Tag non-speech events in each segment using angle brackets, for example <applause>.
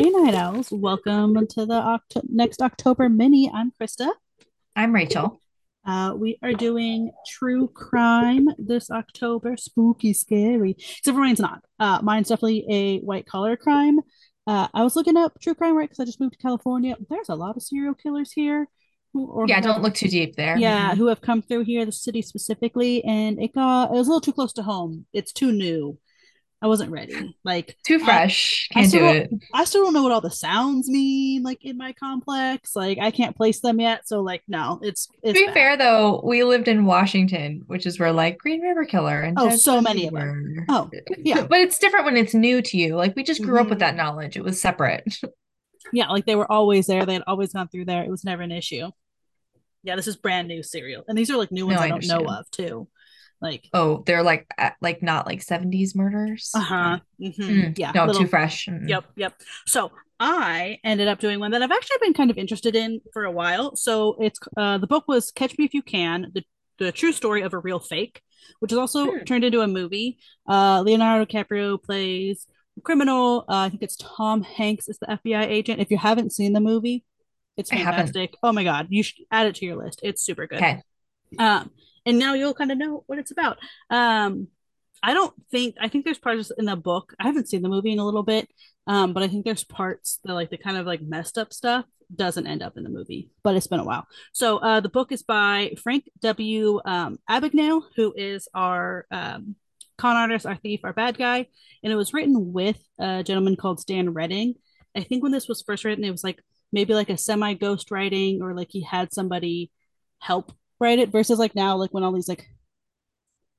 Hey, Night Owls. Welcome to the Oct- next October mini. I'm Krista. I'm Rachel. Uh, we are doing true crime this October. Spooky, scary. Except for mine's not. Uh, mine's definitely a white collar crime. Uh, I was looking up true crime, right? Because I just moved to California. There's a lot of serial killers here. who- Yeah, don't look too deep there. yeah, who have come through here, the city specifically, and it got it was a little too close to home. It's too new. I wasn't ready. Like Too fresh. I Can't still do it. I still don't know what all the sounds mean like in my complex. Like I can't place them yet. So like no, it's To be bad. fair though, we lived in Washington, which is where like Green River Killer and Oh, so many of them. Oh, yeah. <laughs> But it's different when it's new to you. Like we just grew up with that hmm knowledge. It was separate. <laughs> Yeah, like they were always there. They had always gone through there. It was never an issue. Yeah, this is brand new serial. And these are like new No, ones I I don't know of too. Like Oh, they're like like not like 70s murders. uh-huh. Okay. hmm Mm, Yeah, no, too fresh. Mm. Yep, yep. So I ended up doing one that I've actually been kind of interested in for a while. So it's uh the book was Catch Me If You Can, the the true story of a real fake, which is also Mm, turned into a movie. Uh Leonardo DiCaprio plays a criminal. Uh, I think it's Tom Hanks is the FBI agent. If you haven't seen the movie, it's fantastic. Oh my God, you should add it to your list. It's super good. Okay. Um, and now you'll kind of know what it's about. Um, I don't think I think there's parts in the book. I haven't seen the movie in a little bit, um, but I think there's parts that like the kind of like messed up stuff doesn't end up in the movie. But it's been a while. So uh, the book is by Frank W. Um, Abagnale, who is our um, con artist, our thief, our bad guy, and it was written with a gentleman called Stan Redding. I think when this was first written, it was like maybe like a semi ghost writing or like he had somebody help write it versus like now like when all these like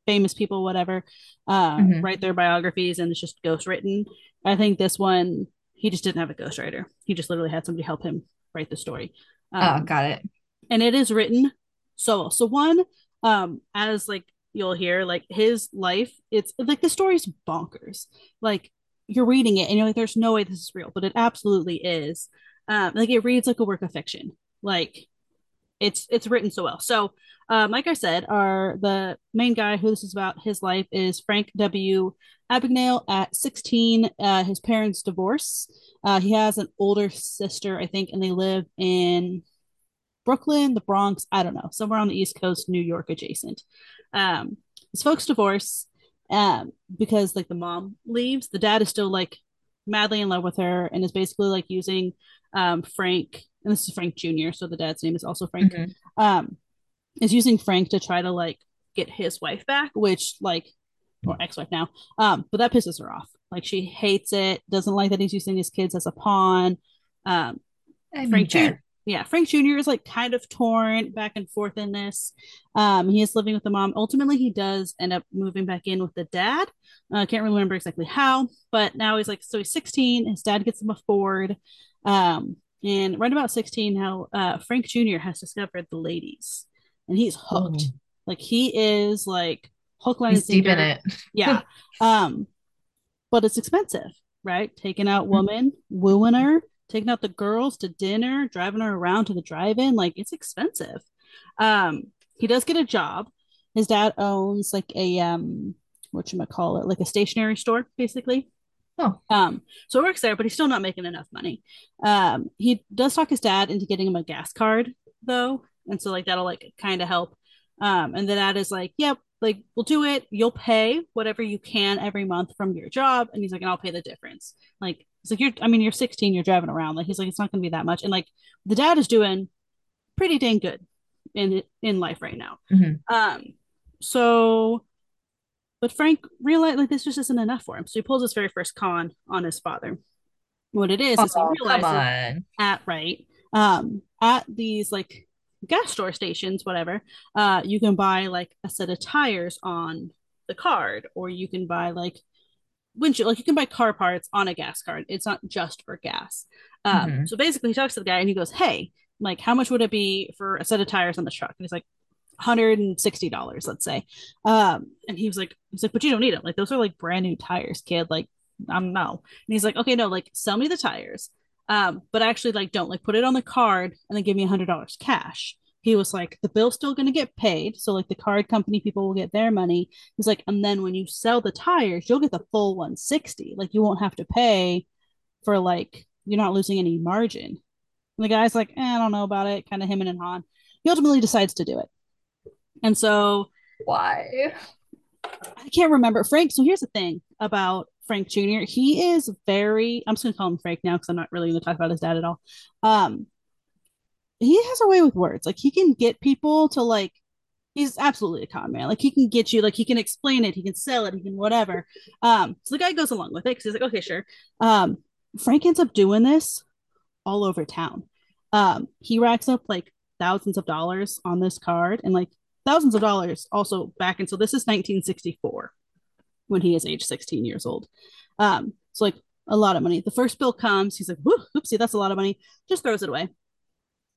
famous people whatever uh hmm write their biographies and it's just ghost written i think this one he just didn't have a ghostwriter. He just literally had somebody help him write the story. Oh, um got it. and it is written so so one um as like you'll hear like his life it's like the story's bonkers. Like you're reading it and you're like there's no way this is real but it absolutely is. Um like it reads like a work of fiction. Like it's it's written so well. So, um, like I said, our the main guy who this is about, his life is Frank W. Abagnale. At 16, uh, his parents divorce. Uh, he has an older sister, I think, and they live in Brooklyn, the Bronx. I don't know, somewhere on the East Coast, New York adjacent. Um, his folks divorce um, because like the mom leaves. The dad is still like madly in love with her and is basically like using um, Frank, and this is Frank Jr., so the dad's name is also Frank, hmm um, is using Frank to try to like get his wife back, which like, or ex-wife now, um, but that pisses her off. Like she hates it, doesn't like that he's using his kids as a pawn. Um, I mean, Frank Jr. Yeah, Frank Jr. is like kind of torn back and forth in this. Um, he is living with the mom. Ultimately, he does end up moving back in with the dad. I uh, can't remember exactly how, but now he's like, so he's 16. His dad gets him a Ford. Um, and right about 16, now uh, Frank Jr. has discovered the ladies and he's hooked. Oh, Like he is like hook, line, he's deep in it. <laughs> Yeah. Um, but it's expensive, right? Taking out woman, wooing her, taking out the girls to dinner, driving her around to the drive-in, like it's expensive. Um, he does get a job. His dad owns like a um, what you might call it, like a stationery store, basically. Oh, Um, so it works there, but he's still not making enough money. Um, he does talk his dad into getting him a gas card though, and so like that'll like kind of help. Um, and the dad is like, "Yep, like we'll do it. You'll pay whatever you can every month from your job," and he's like, "And I'll pay the difference." Like he's like, "You're, I mean, you're 16, you're driving around." Like he's like, "It's not going to be that much," and like the dad is doing pretty dang good in in life right now. hmm Um, so but Frank realized like this just isn't enough for him. So he pulls his very first con on his father. What it is is he Oh, realizes at right um at these like gas store stations, whatever, uh, you can buy like a set of tires on the card, or you can buy like windshield, like you can buy car parts on a gas card. It's not just for gas. Um, hmm so basically, he talks to the guy and he goes, "Hey, like, how much would it be for a set of tires on the truck?" And he's like, $160, let's say. Um, and he was like, he's like, but you don't need them. Like, those are like brand new tires, kid. Like, I'm no. And he's like, okay, no, like, sell me the tires. Um, but actually, like, don't like put it on the card and then give me a hundred dollars cash. He was like, the bill's still gonna get paid. So like the card company people will get their money. He's like, and then when you sell the tires, you'll get the full 160. Like you won't have to pay for like you're not losing any margin. And the guy's like, eh, I don't know about it, kind of him and Han. He ultimately decides to do it. And so Why? I can't remember Frank. So here's the thing about Frank Jr. He is very, I'm just gonna call him Frank now because I'm not really gonna talk about his dad at all. Um, he has a way with words. Like he can get people to like he's absolutely a con man. Like he can get you, like he can explain it, he can sell it, he can whatever. Um, so the guy goes along with it because he's like, okay, sure. Um, Frank ends up doing this all over town. Um, he racks up like thousands of dollars on this card and like thousands of dollars also back. And so this is 1964 when he is age 16 years old. Um, so like a lot of money. The first bill comes, he's like, oopsie, that's a lot of money. Just throws it away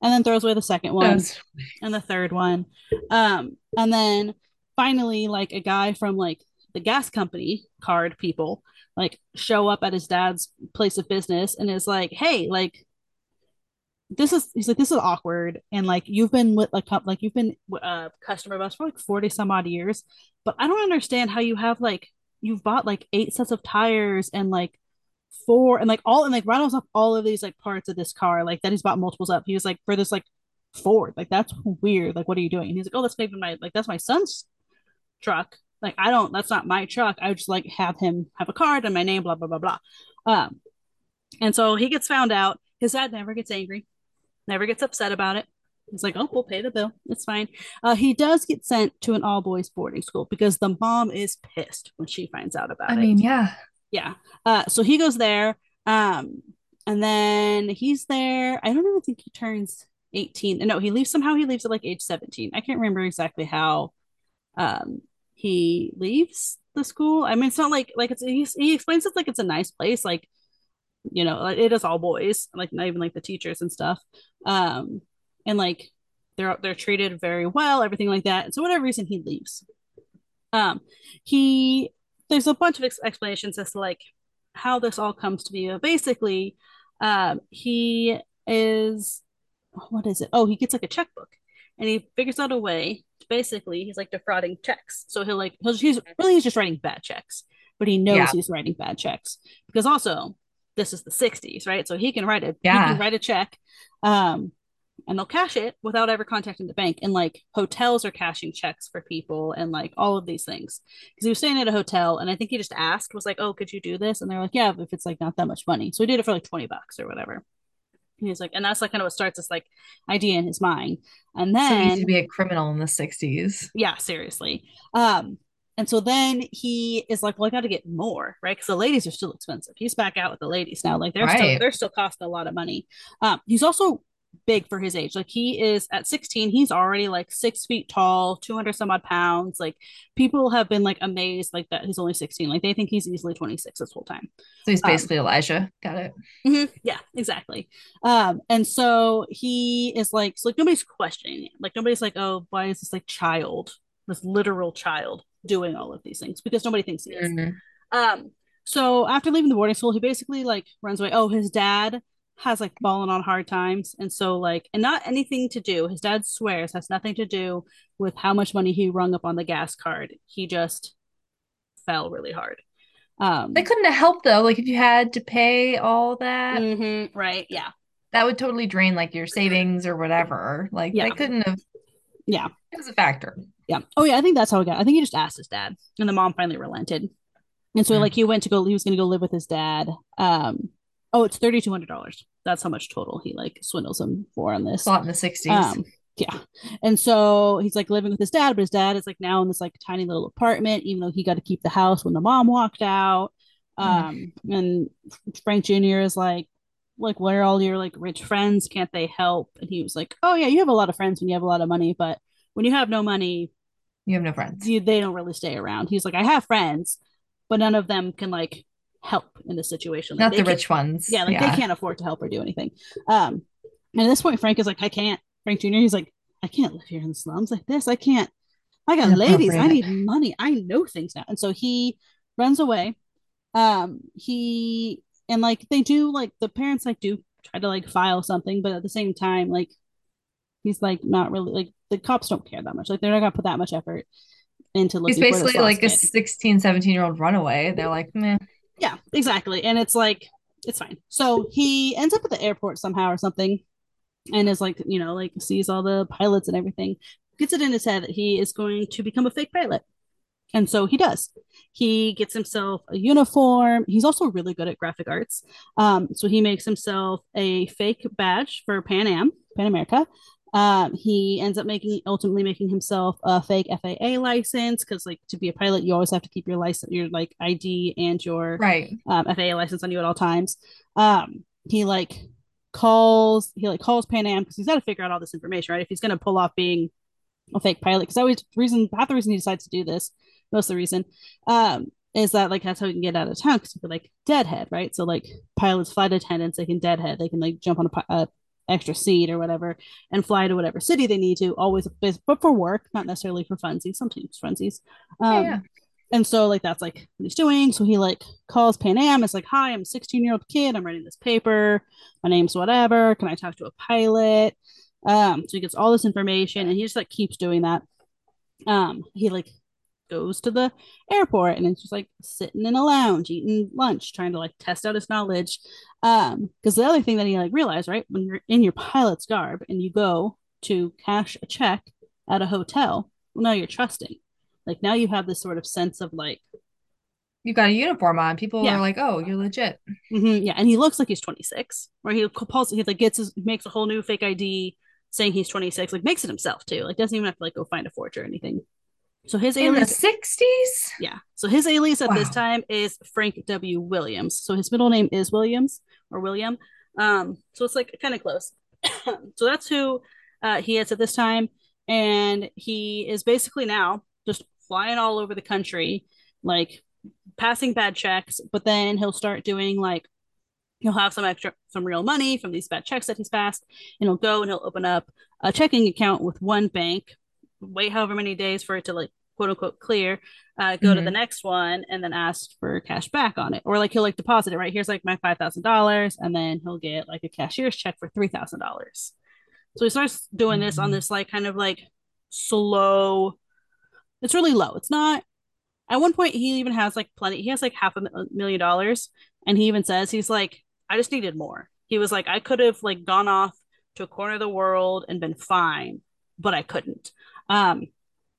and then throws away the second one That's- and the third one. Um, and then finally, like a guy from like the gas company card people like show up at his dad's place of business and is like, hey, like this is he's like this is awkward. And like you've been with like like you've been a customer of us for like 40 some odd years. But i don't understand how you have like you've bought like eight sets of tires and like four and like all and like rattles off all of these like parts of this car like that he's bought multiples up he was like for this like Ford like that's weird. Like what are you doing? And he's like oh that's maybe my like that's my son's truck. Like i don't that's not my truck. I just like have him have a card and my name blah blah blah blah. Um and so he gets found out. His dad never gets angry never gets upset about it he's like oh we'll pay the bill it's fine uh, he does get sent to an all boys boarding school because the mom is pissed when she finds out about I it mean, yeah. yeah. Uh, so he goes there. Um, and then he's there. I don't even think he turns 18. No, he leaves somehow he leaves at like age 17. I can't remember exactly how um he leaves the school. I mean, it's not like like it's he, he explains it like it's a nice place, like you know, like it is all boys, like not even like the teachers and stuff. Um, and like they're they're treated very well, everything like that. And so whatever reason he leaves. Um, he there's a bunch of ex- explanations as to like how this all comes to be. But basically, um, he is what is it? Oh, he gets like a checkbook, and he figures out a way. To basically, he's like defrauding checks. So he'll like he'll, he's really he's just writing bad checks, but he knows Yeah. he's writing bad checks because also this is the 60s, right? So he can write a he can write a check. Um, and they'll cash it without ever contacting the bank. And like hotels are cashing checks for people and like all of these things. Because he was staying at a hotel and I think he just asked, was like, Oh, could you do this? And they're like, Yeah, if it's like not that much money. So he did it for like 20 bucks or whatever. And he's like, and that's like kind of what starts this like idea in his mind. And So easy then to be a criminal in the 60s. yeah, seriously. Um, and so then he is like, well, I got to get more, right? Because the ladies are still expensive. He's back out with the ladies now. Like they're still they're still costing a lot of money. Um, he's also big for his age. Like he is at 16, he's already like six feet tall, 200 some odd pounds. Like people have been like amazed like that he's only 16. Like they think he's easily 26 this whole time. So he's Um, basically Elijah. Got it. Mhm. Yeah, exactly. Um, and so he is like, so like nobody's questioning it. Like nobody's like, oh, why is this like child, this literal child, doing all of these things? Because nobody thinks he is. Mhm. Um, so after leaving the boarding school, he basically like runs away. Oh, his dad has like fallen on hard times, and so like, and not anything to do. His dad swears has nothing to do with how much money he rung up on the gas card. He just fell really hard. Um, They couldn't have helped though. Like if you had to pay all that, mhm, right? Yeah, that would totally drain like your savings or whatever. Like Yeah. they couldn't have. Yeah. It was a factor. Yeah. Oh yeah, I think that's how it got. I think he just asked his dad, and the mom finally relented. And so Hmm. like he went to go. He was going to go live with his dad. Um. Oh, it's thirty two hundred dollars. That's how much total he like swindles him for on this. Lot in the 60s. Um. Yeah. And so he's like living with his dad, but his dad is like now in this like tiny little apartment, even though he got to keep the house when the mom walked out. Um. And Frank Jr. is like, like, where are all your like rich friends? Can't they help? And he was like, oh yeah, you have a lot of friends when you have a lot of money, but when you have no money, you have no friends. you, they don't really stay around. He's like, I have friends, but none of them can like help in this situation. Like, Not the rich ones. Yeah, like they can't afford to help or do anything. Um, and at this point, Frank is like, I can't. Frank Jr. He's like, I can't live here in the slums like this. I can't. I got ladies. I need money. I know things now. And so he runs away. Um, he and like they do like the parents like do try to like file something, but at the same time, like he's like not really like the cops don't care that much. Like they're not gonna put that much effort into looking He's basically like a kid. 16, 17 year old runaway. They're like, meh. Yeah, exactly. And it's like it's fine. So he ends up at the airport somehow or something, and is like, you know, like sees all the pilots and everything. Gets it in his head that he is going to become a fake pilot. And so he does. He gets himself a uniform. He's also really good at graphic arts. Um, so he makes himself a fake badge for Pan Am, Pan America. Um, he ends up making ultimately making himself a fake FAA license because, like, to be a pilot, you always have to keep your license, your like ID and your Right. um, FAA license on you at all times. Um, he like calls he like calls Pan Am because he's got to figure out all this information, right? If he's gonna pull off being a fake pilot, because always reason half the reason he decides to do this, most of the reason, um, is that like that's how he can get out of town because could like deadhead, right? So like pilots, flight attendants, they can deadhead, they can like jump on a, a extra seat or whatever and fly to whatever city they need to, always but for work, not necessarily for funsies, sometimes funsies. Um, yeah. and so like that's like what he's doing. So he like calls Pan Am. It's like, hi, I'm a 16 year old kid. I'm writing this paper. My name's whatever. Can I talk to a pilot? Um, so he gets all this information and he just like keeps doing that. Um, he like goes to the airport and it's just like sitting in a lounge eating lunch trying to like test out his knowledge um because the other thing that he like realized right when you're in your pilot's garb and you go to cash a check at a hotel well now you're trusting like now you have this sort of sense of like you've got a uniform on. People Yeah. are like, "Oh, you're legit." mhm, yeah and he looks like he's 26 or he calls he like gets his makes a whole new fake id saying he's 26 like makes it himself too like doesn't even have to like go find a forger or anything so his In the 60s? Yeah. So his alias at this time is Frank W. Williams. So his middle name is Williams or William. Um, so it's like kind of close. <coughs> so that's who uh, he is at this time. And he is basically now just flying all over the country, like passing bad checks, but then he'll start doing like he'll have some extra some real money from these bad checks that he's passed, and he'll go and he'll open up a checking account with one bank, wait however many days for it to like quote unquote clear, uh, go to Mhm. the next one and then ask for cash back on it. Or like he'll like deposit it, right? Here's like my five thousand dollars, and then he'll get like a cashier's check for three thousand dollars. So he starts doing this on Mhm. this like kind of like slow. It's really low. It's not. At one point, he even has like plenty. He has like half a million dollars, and he even says he's like, I just needed more. He was like, I could have like gone off to a corner of the world and been fine, but I couldn't. Um,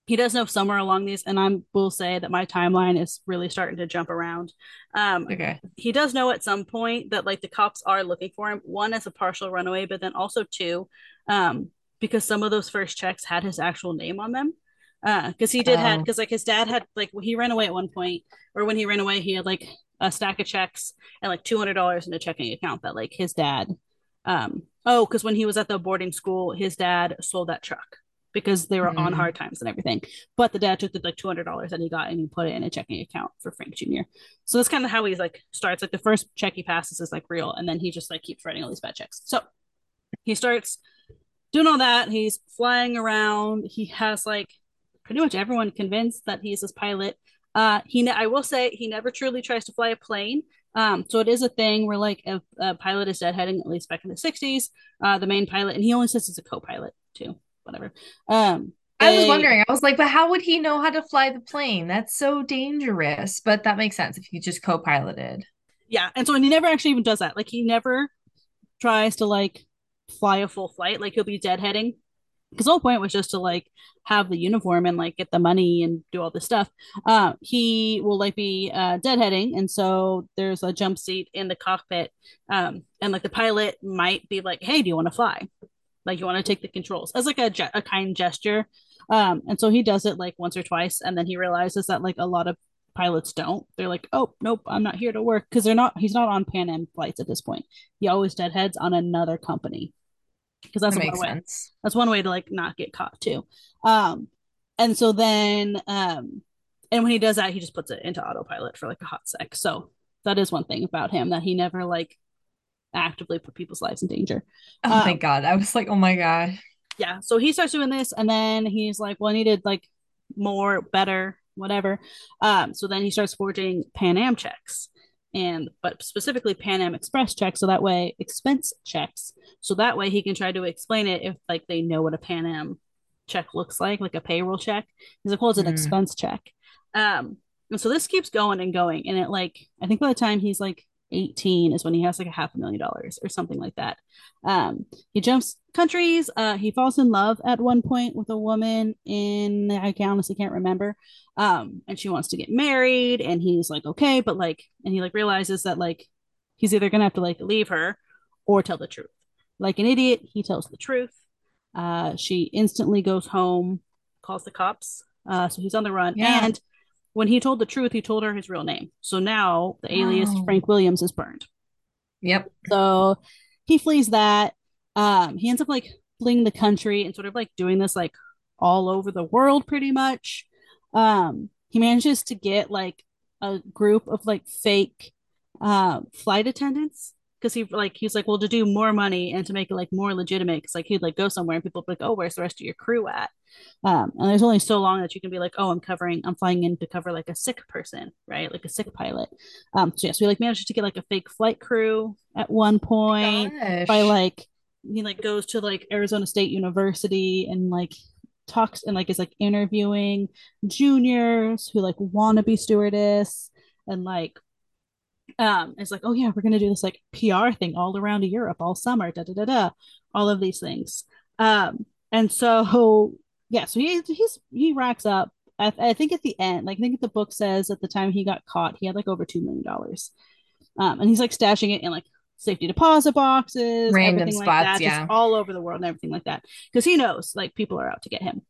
he does know somewhere along these, and I will say that my timeline is really starting to jump around. Um, Okay. he does know at some point that like the cops are looking for him. One as a partial runaway, but then also two, um, because some of those first checks had his actual name on them. Uh, because he did had Oh. because like his dad had like when he ran away at one point, or when he ran away, he had like a stack of checks and like two hundred dollars in a checking account that like his dad. Um, oh, because when he was at the boarding school, his dad sold that truck because they were on Mm. hard times and everything. But the dad took the like two hundred dollars that he got and he put it in a checking account for Frank Jr. So that's kind of how he's like starts. Like the first check he passes is like real, and then he just like keeps writing all these bad checks. So he starts doing all that. He's flying around. He has like pretty much everyone convinced that he's this pilot. Uh, he ne- I will say he never truly tries to fly a plane. Um, so it is a thing where like if a pilot is deadheading, at least back in the '60s, uh, the main pilot, and he only says he's a co-pilot too. Whatever. Um, I was wondering, I was like, but how would he know how to fly the plane? That's so dangerous. But that makes sense if he just co-piloted. yeah and so and he never actually even does that like he never tries to like fly a full flight like he'll be deadheading because the whole point was just to like have the uniform and like get the money and do all this stuff uh he will like be uh deadheading and so there's a jump seat in the cockpit um and like the pilot might be like hey do you want to fly like you want to take the controls. As like a, ge- a kind gesture. Um and so he does it like once or twice and then he realizes that like a lot of pilots don't. They're like oh nope i'm not here to work. Because they're not he's not on pan am flights at this point. He always deadheads on another company. Because that's That one way sense. that's one way to like not get caught too. Um and so then um and when he does that he just puts it into autopilot for like a hot sec. So that is one thing about him that he never like actively put people's lives in danger Oh, Um, thank God. I was like, oh my God. yeah so he starts doing this and then he's like well i needed like more better whatever um so then he starts forging pan am checks and but specifically pan am express checks so that way expense checks so that way he can try to explain it if like they know what a pan am check looks like like a payroll check he's like well it's an Hmm. expense check um and so this keeps going and going and it like i think by the time he's like 18 is when he has like a half a million dollars or something like that. Um, he jumps countries. Uh, he falls in love at one point with a woman in I honestly can't remember. Um, and she wants to get married, and he's like, okay, but like, and he like realizes that like he's either gonna have to like leave her or tell the truth. Like an idiot, he tells the truth. Uh, she instantly goes home, calls the cops. Uh, so he's on the run, Yeah. and when he told the truth, he told her his real name. So now the alias Oh. Frank Williams is burned. Yep. So he flees that. Um, he ends up like fleeing the country and sort of like doing this like all over the world pretty much. Um, he manages to get like a group of like fake uh, flight attendants because he like he's like well to do more money and to make it like more legitimate because like he'd like go somewhere and people would be like oh where's the rest of your crew at? Um and there's only so long that you can be like oh i'm covering i'm flying in to cover like a sick person right? Like a sick pilot. Um so yes we like managed to get like a fake flight crew at one point. Gosh. by like he like goes to like Arizona State University and like talks and like is like interviewing juniors who like want to be stewardess and like um it's like oh yeah we're gonna do this like PR thing all around Europe all summer da da da da all of these things. Um and so <laughs> yeah so he he's he racks up. I, I think at the end like I think the book says at the time he got caught he had like over two million dollars. Um and he's like stashing it in like safety deposit boxes Random everything like spots, that yeah. just all over the world and everything like that. Because he knows like people are out to get him.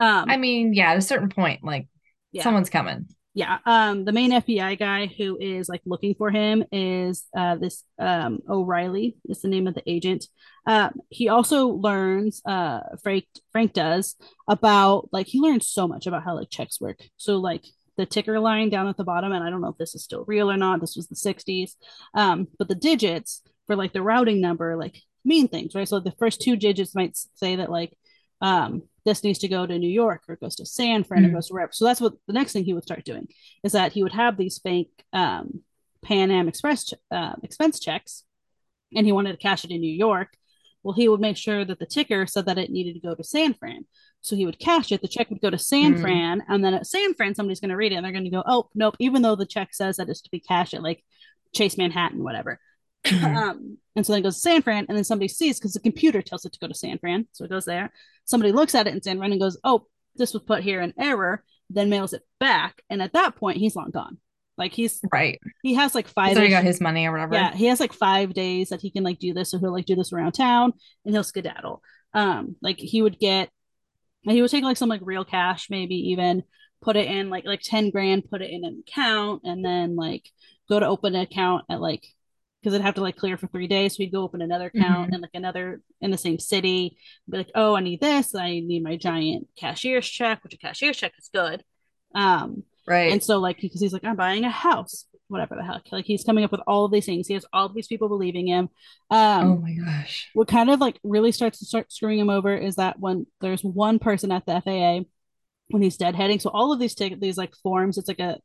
Um I mean, yeah, at a certain point, like yeah. someone's coming. Yeah um the main fbi guy who is like looking for him is uh this um o'reilly is the name of the agent. Uh he also learns uh frank frank does about like he learns so much about how like checks work. So like the ticker line down at the bottom and i don't know if this is still real or not this was the 60s um but the digits for like the routing number like mean things right? So the first two digits might say that like um this needs to go to New York or it goes to San Fran or Mhm. goes to wherever. So that's what the next thing he would start doing is that he would have these fake um, Pan Am Express uh, expense checks, and he wanted to cash it in New York. Well, he would make sure that the ticker said that it needed to go to San Fran. So he would cash it. The check would go to San Mm. Fran, and then at San Fran, somebody's going to read it, and they're going to go, "Oh, nope." Even though the check says that it's to be cashed at like Chase Manhattan, whatever. Mhm. <clears throat> um, and so then it goes to San Fran, and then somebody sees because the computer tells it to go to San Fran, so it goes there. Somebody looks at it in San Fran and goes, "Oh, this was put here in error." Then mails it back, and at that point, he's long gone. Like he's Right. he has like five. So he got his money or whatever. yeah, he has like five days that he can like do this, so he'll like do this around town, and he'll skedaddle. Um, like he would get, he would take like some like real cash, maybe even put it in like like ten grand, put it in an account, and then like go to open an account at like because it'd have to like clear for three days. So we'd go open another account Mhm. and like another in the same city. Be like, oh, I need this. I need my giant cashier's check, which a cashier's check is good. Um, Right. and so like because he's like, I'm buying a house, whatever the heck. Like he's coming up with all of these things. He has all of these people believing him. Um, oh my gosh. what kind of like really starts to start screwing him over is that when there's one person at the FAA when he's deadheading. So all of these ticket these like forms, it's like a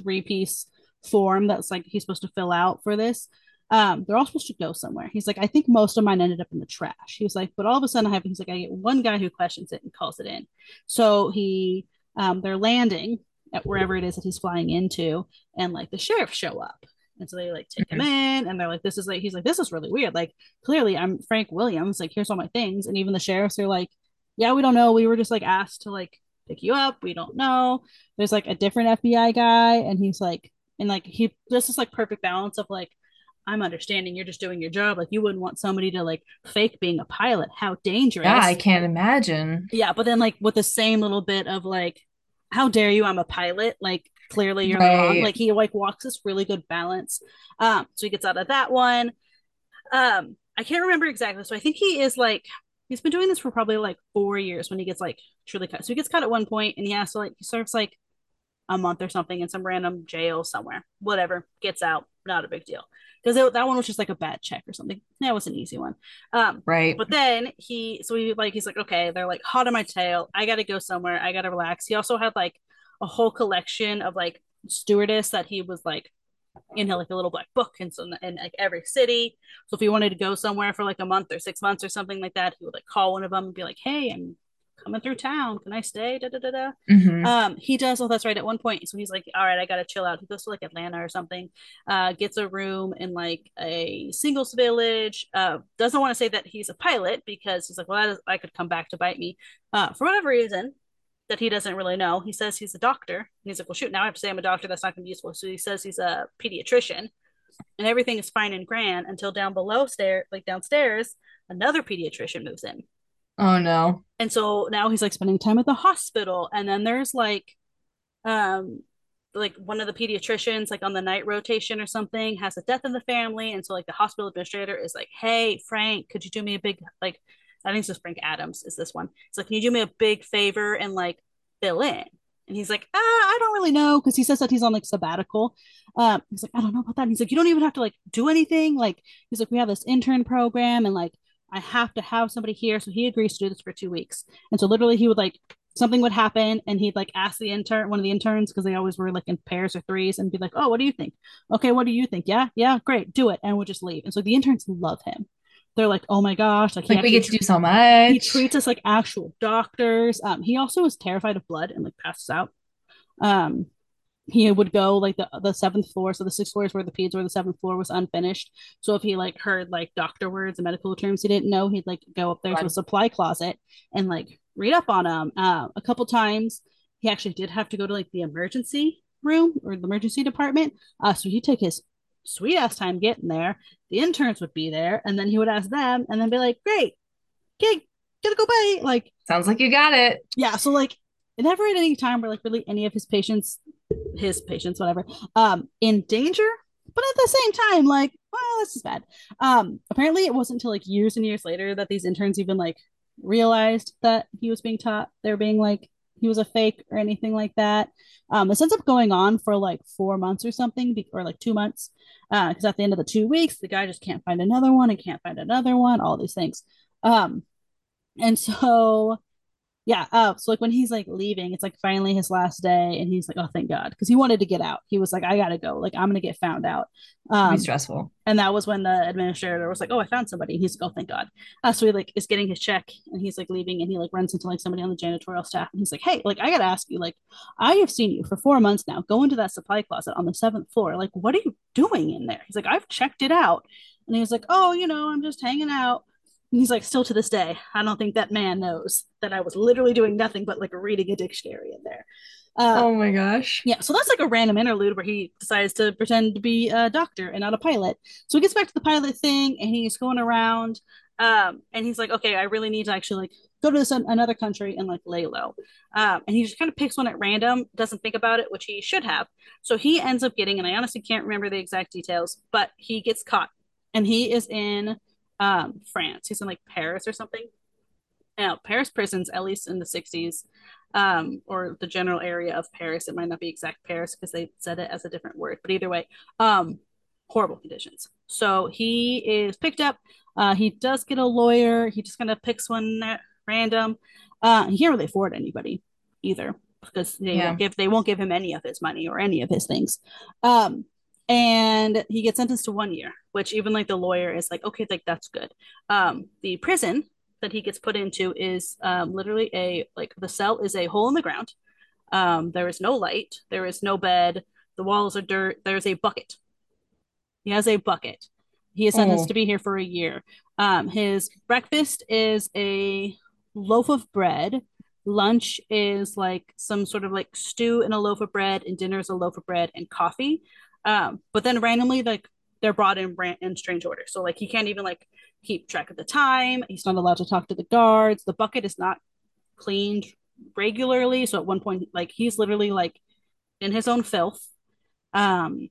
three piece form that's like he's supposed to fill out for this. Um, they're all supposed to go somewhere. He's like, I think most of mine ended up in the trash. He was like, but all of a sudden I have he's like, I get one guy who questions it and calls it in. So he um they're landing at wherever it is that he's flying into, and like the sheriffs show up. And so they like take him in and they're like, this is like, he's like, this is really weird. Like, clearly I'm Frank Williams. Like, here's all my things. And even the sheriffs are like, yeah, we don't know. We were just like asked to like pick you up. We don't know. There's like a different FBI guy. And he's like, and like, he just this like perfect balance of like, I'm understanding you're just doing your job. Like, you wouldn't want somebody to like fake being a pilot. How dangerous. Yeah, I can't imagine. Yeah, but then like with the same little bit of like, how dare you? I'm a pilot. Like clearly you're Right. wrong. Like he like walks this really good balance. Um, so he gets out of that one. Um, I can't remember exactly. So I think he is like he's been doing this for probably like four years when he gets like truly cut. So he gets cut at one point and he has to like he serves like a month or something in some random jail somewhere. Whatever, gets out, not a big deal. Because that one was just like a bad check or something. That was an easy one. Um, Right. but then he, so he like, he's like, okay, they're like hot on my tail. I got to go somewhere. I got to relax. He also had like a whole collection of like stewardess that he was like in like a little black book and so in like every city. So if he wanted to go somewhere for like a month or six months or something like that, he would like call one of them and be like, hey, I'm coming through town. Can I stay? Da da da da. Mhm. Um, he does. Oh, that's right. At one point, so he's like, "All right, I gotta chill out." He goes to like Atlanta or something. Uh, gets a room in like a singles village. Uh, doesn't want to say that he's a pilot because he's like, "Well, I could come back to bite me." Uh, for whatever reason that he doesn't really know, he says he's a doctor, and he's like, "Well, shoot, now I have to say I'm a doctor. That's not gonna be useful." So he says he's a pediatrician, and everything is fine and grand until down below stair, like downstairs, another pediatrician moves in. Oh no. And so now he's like spending time at the hospital. And then there's like um like one of the pediatricians like on the night rotation or something has a death in the family. And so like the hospital administrator is like hey frank could you do me a big like i think it's frank adams is this one. It's like can you do me a big favor and like fill in? And he's like ah, i don't really know because he says that he's on like sabbatical. Um he's like i don't know about that. And he's like you don't even have to like do anything. Like he's like we have this intern program and like I have to have somebody here. So he agrees to do this for two weeks. And so literally he would like something would happen and he'd like ask the intern, one of the interns, because they always were like in pairs or threes and be like, Oh, what do you think? Okay, what do you think? Yeah, yeah, great, do it. And we'll just leave. And so the interns love him. They're like, oh my gosh, like, like we get to do so much. He treats us like actual doctors. Um, he also is terrified of blood and like passes out. Um, he would go like the the seventh floor. So the sixth floor is where the peds were. The seventh floor was unfinished. So if he like heard like doctor words and medical terms he didn't know, he'd like go up there to a supply closet and like read up on them. Uh, a couple times he actually did have to go to like the emergency room or the emergency department. Uh, so he took his sweet ass time getting there. The interns would be there, and then he would ask them, and then be like, "Great, okay, gotta go bye." Like, sounds like you got it. Yeah. So like, never at any time were like really any of his patients his patients, whatever, um, in danger. But at the same time, like, well, this is bad. Um, apparently, it wasn't until like years and years later that these interns even like realized that he was being taught. They're being like he was a fake or anything like that. Um, this ends up going on for like four months or something, or like two months, because uh, at the end of the two weeks, the guy just can't find another one and can't find another one. All these things, um, and so yeah uh so like when he's like leaving it's like finally his last day and he's like oh thank god because he wanted to get out. He was like i gotta go. Like i'm gonna get found out. Um Be stressful. and that was when the administrator was like oh i found somebody. And he's like oh thank god. Uh, so he like is getting his check and he's like leaving and he like runs into like somebody on the janitorial staff and he's like hey like i gotta ask you like i have seen you for four months now. Go into that supply closet on the seventh floor. Like what are you doing in there? He's like i've checked it out. And he was like oh you know i'm just hanging out he's like, still to this day, I don't think that man knows that I was literally doing nothing but like reading a dictionary in there. Uh, oh my gosh. Yeah, so that's like a random interlude where he decides to pretend to be a doctor and not a pilot. So he gets back to the pilot thing and he's going around um, and he's like, okay, I really need to actually like go to this another country and like lay low. Um, and he just kind of picks one at random, doesn't think about it, which he should have. So he ends up getting, and I honestly can't remember the exact details, but he gets caught and he is in um, France. He's in like Paris or something. Now, Paris prisons, at least in the 60s, um, or the general area of Paris, it might not be exact Paris because they said it as a different word, but either way, um, horrible conditions. So he is picked up. Uh, he does get a lawyer. He just kind of picks one at random. Uh, he can't really afford anybody either because they yeah. won't give they won't give him any of his money or any of his things. Um, and he gets sentenced to one year which even like the lawyer is like okay like that's good. Um the prison that he gets put into is um, literally a like the cell is a hole in the ground. Um there is no light there is no bed the walls are dirt there's a bucket. He has a bucket. He is sentenced oh. to be here for a year. Um his breakfast is a loaf of bread. Lunch is like some sort of like stew and a loaf of bread and dinner is a loaf of bread and coffee um, but then randomly, like they're brought in in strange order. So like he can't even like keep track of the time. He's not allowed to talk to the guards. The bucket is not cleaned regularly. So at one point, like he's literally like in his own filth. Um,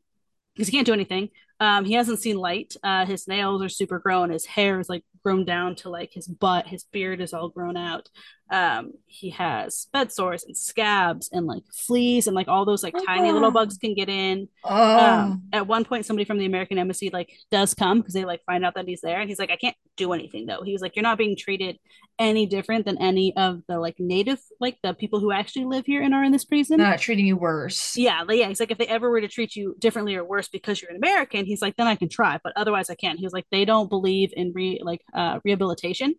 because he can't do anything. Um, he hasn't seen light. Uh, his nails are super grown. His hair is like grown down to like his butt. His beard is all grown out. Um, he has bed sores and scabs and like fleas and like all those like oh, tiny little bugs can get in. Oh. Um, at one point, somebody from the American embassy like does come because they like find out that he's there, and he's like, I can't do anything though. He was like, You're not being treated any different than any of the like native like the people who actually live here and are in this prison. Not treating you worse. Yeah, like, yeah. He's like, if they ever were to treat you differently or worse because you're an American, he's like, then I can try, but otherwise I can't. He was like, they don't believe in re like uh, rehabilitation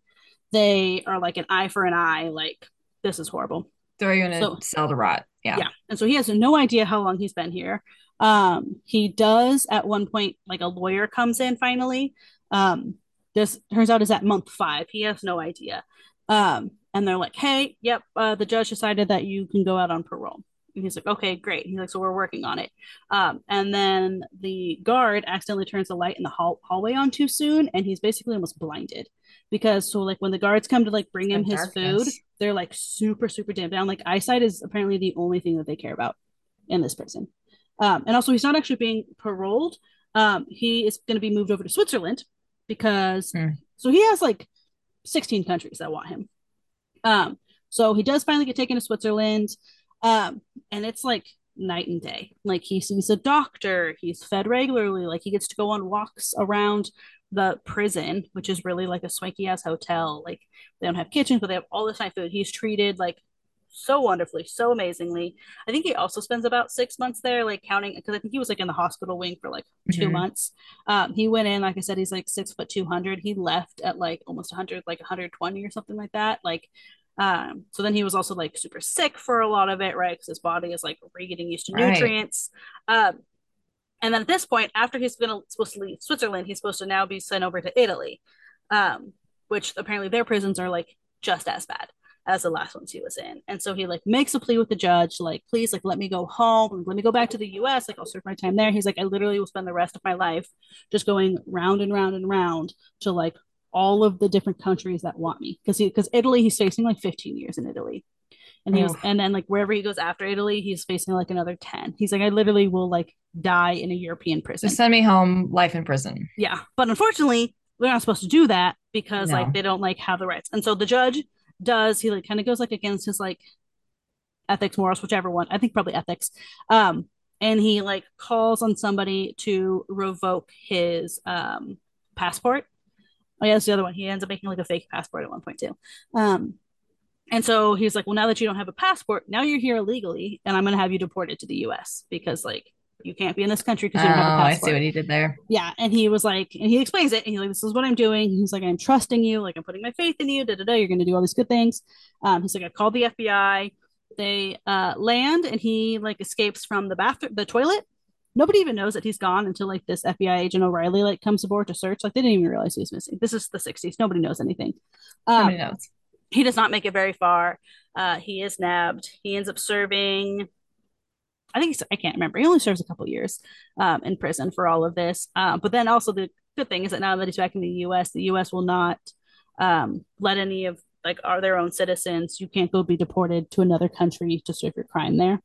they are like an eye for an eye like this is horrible. Throw you in a So- cell to rot. Yeah. Yeah. And so he has no idea how long he's been here. Um, he does at one point, like a lawyer comes in finally. Um, this turns out is at month five. He has no idea. Um, and they're like, hey, yep, uh, the judge decided that you can go out on parole. And he's like, okay, great. He's like, so we're working on it. Um, and then the guard accidentally turns the light in the hall- hallway on too soon, and he's basically almost blinded because so like when the guards come to like bring him his darkness. food, they're like super super dimmed down. Like eyesight is apparently the only thing that they care about in this prison. Um, and also he's not actually being paroled. Um, he is going to be moved over to Switzerland because Hmm. so he has like 16 countries that want him. Um, so he does finally get taken to Switzerland. Um, and it's like night and day. Like he sees a doctor, he's fed regularly, like he gets to go on walks around the prison, which is really like a swanky ass hotel. Like they don't have kitchens, but they have all this nice food. He's treated like so wonderfully, so amazingly. I think he also spends about six months there, like counting because I think he was like in the hospital wing for like 2 Mhm. months. Um, he went in, like I said, he's like six foot two hundred. He left at like almost hundred, like 120 or something like that. Like um, so then he was also like super sick for a lot of it, right? Because his body is like re getting used to Right. nutrients. Um, and then at this point, after he's gonna supposed to leave Switzerland, he's supposed to now be sent over to Italy, um, which apparently their prisons are like just as bad as the last ones he was in. And so he like makes a plea with the judge, like, please, like, let me go home, let me go back to the US, like I'll serve my time there. He's like, I literally will spend the rest of my life just going round and round and round to like all of the different countries that want me. Because he because Italy, he's facing like 15 years in Italy. And he was, Oof. and then like wherever he goes after Italy, he's facing like another 10. He's like, I literally will like die in a European prison. Just send me home, life in prison. Yeah, but unfortunately, we're not supposed to do that because No. like they don't like have the rights. And so the judge does he like kind of goes like against his like ethics, morals, whichever one. I think probably ethics. Um, and he like calls on somebody to revoke his um passport. Oh yeah, that's the other one. He ends up making like a fake passport at one point too. Um, and so he's like, well, now that you don't have a passport, now you're here illegally, and I'm going to have you deported to the U.S. because like you can't be in this country because Oh, you don't have a passport I see what he did there. yeah and he was like and he explains it and he's like this is what i'm doing he's like i'm trusting you like i'm putting my faith in you da, da, da. you're going to do all these good things um he's like i called the fbi they uh land and he like escapes from the bathroom the toilet nobody even knows that he's gone until like this fbi agent o'reilly like comes aboard to search like they didn't even realize he was missing this is the 60s nobody knows anything um, Nobody knows. He does not make it very far. Uh, he is nabbed. He ends up serving. I think he's, I can't remember. He only serves a couple years um, in prison for all of this. Um, but then also the good thing is that now that he's back in the U.S., the U.S. will not um, let any of like are their own citizens. You can't go be deported to another country to serve your crime there.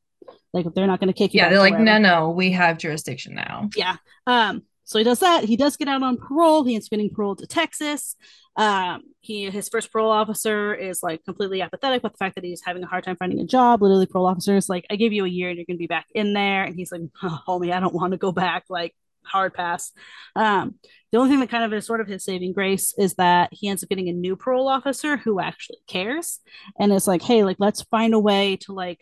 Like they're not going to kick you. Yeah, they're like, wherever. no, no, we have jurisdiction now. Yeah. Um, so he does that. He does get out on parole. He ends up getting paroled to Texas. Um, he his first parole officer is like completely apathetic with the fact that he's having a hard time finding a job. Literally, parole officer is like, I give you a year and you're gonna be back in there. And he's like, <laughs> oh, homie, I don't want to go back. Like, hard pass. Um, the only thing that kind of is sort of his saving grace is that he ends up getting a new parole officer who actually cares and is like, hey, like let's find a way to like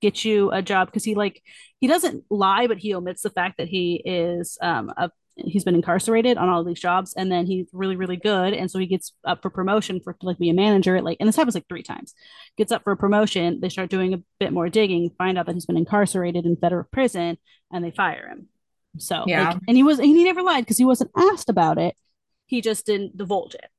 get you a job because he like he doesn't lie, but he omits the fact that he is um a he's been incarcerated on all these jobs and then he's really really good and so he gets up for promotion for like be a manager like and this happens like three times. Gets up for a promotion they start doing a bit more digging find out that he's been incarcerated in federal prison and they fire him. So Yeah. like, and he was and he never lied because he wasn't asked about it. He just didn't divulge it.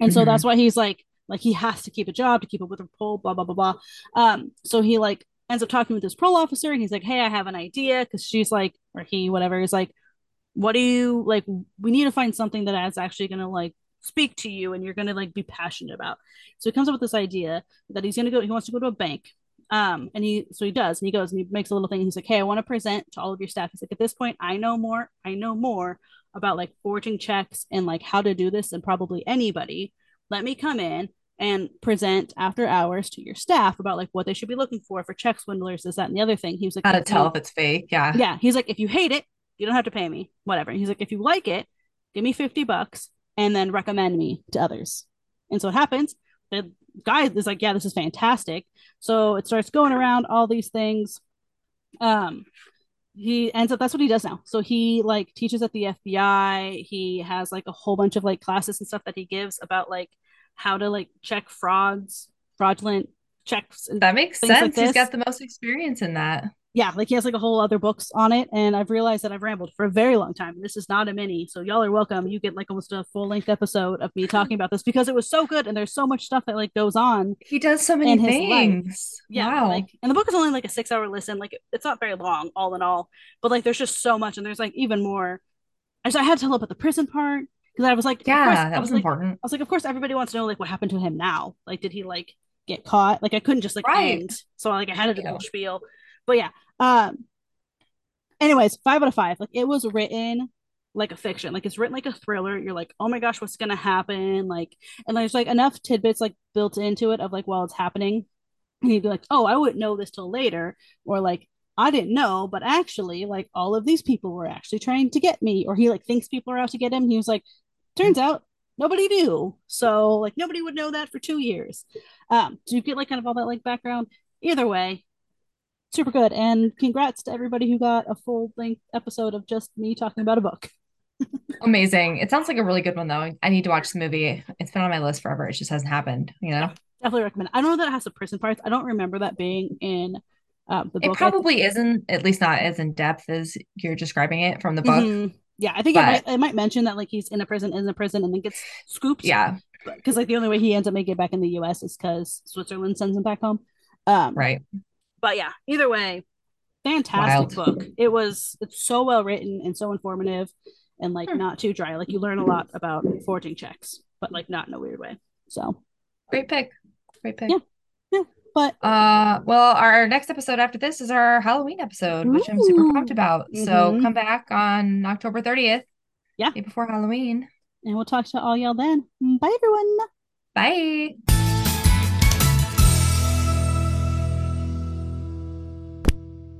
And so Mhm. that's why he's like like he has to keep a job to keep up with the parole blah blah blah blah. Um so he like ends up talking with this parole officer and he's like hey i have an idea because she's like or he whatever is like what do you like we need to find something that is actually going to like speak to you and you're going to like be passionate about. So he comes up with this idea that he's going to go he wants to go to a bank um and he so he does and he goes and he makes a little thing he's like hey i want to present to all of your staff he's like at this point i know more i know more about like forging checks and like how to do this than probably anybody. Let me come in and present after hours to your staff about like what they should be looking for for check swindlers this that and the other thing. He was like How to tell if it's fake. Yeah. yeah. He's like if you hate it you don't have to pay me. Whatever. He's like if you like it give me 50 bucks and then recommend me to others. And so it happens. The guy is like yeah this is fantastic. So it starts going around all these things. Um he ends up that's what he does now. So he like teaches at the fbi he has like a whole bunch of like classes and stuff that he gives about like how to like check frauds fraudulent checks. And That makes things like sense. He's got the most experience in that. yeah, like he has like a whole other books on it, and I've realized that I've rambled for a very long time. This is not a mini, so y'all are welcome. You get like almost a full length episode of me talking about this because it was so good, and there's so much stuff that like goes on. He does so many things. Yeah, Wow. like, and the book is only like a six hour listen. Like, it's not very long, all in all, but like, there's just so much, and there's like even more. And so I had to look at the prison part because I was like, yeah, course- that was like, important. I was like, of course, everybody wants to know like what happened to him now. Like, did he like get caught? Like, I couldn't just like Right. end. So like, I had to do the whole spiel. But yeah. Um. Anyways, five out of five. Like, it was written like a fiction. Like, it's written like a thriller. You're like, oh my gosh, what's gonna happen? Like, and there's like enough tidbits like built into it of like while it's happening, and you'd be like, oh, I wouldn't know this till later, or like. I didn't know, but actually, like all of these people were actually trying to get me, or he like thinks people are out to get him. He was like, turns out nobody knew so like nobody would know that for two years um so you get like kind of all that like background either way super good and congrats to everybody who got a full length episode of just me talking about a book <laughs> Amazing. It sounds like a really good one though. I need to watch the movie. It's been on my list forever. It just hasn't happened, you know? definitely recommend i don't know that it has the prison parts i don't remember that being in um, the book. It probably isn't, at least not as in depth as you're describing it from the book. Mhm. Yeah i think it, But- might, it might mention that like he's in a prison in a prison and then gets scooped Yeah, because like the only way he ends up making it back in the us is because switzerland sends him back home um right. but yeah, either way, fantastic Wild. book. It was it's so well written and so informative and like Hmm. not too dry. Like you learn a lot about forging checks, but like not in a weird way. So, Great pick. Great pick. Yeah. But Uh, well, our next episode after this is our Halloween episode, which I'm super pumped about. So Mhm. come back on October 30th. Yeah. Day before Halloween. and we'll talk to all y'all then. Bye everyone. Bye.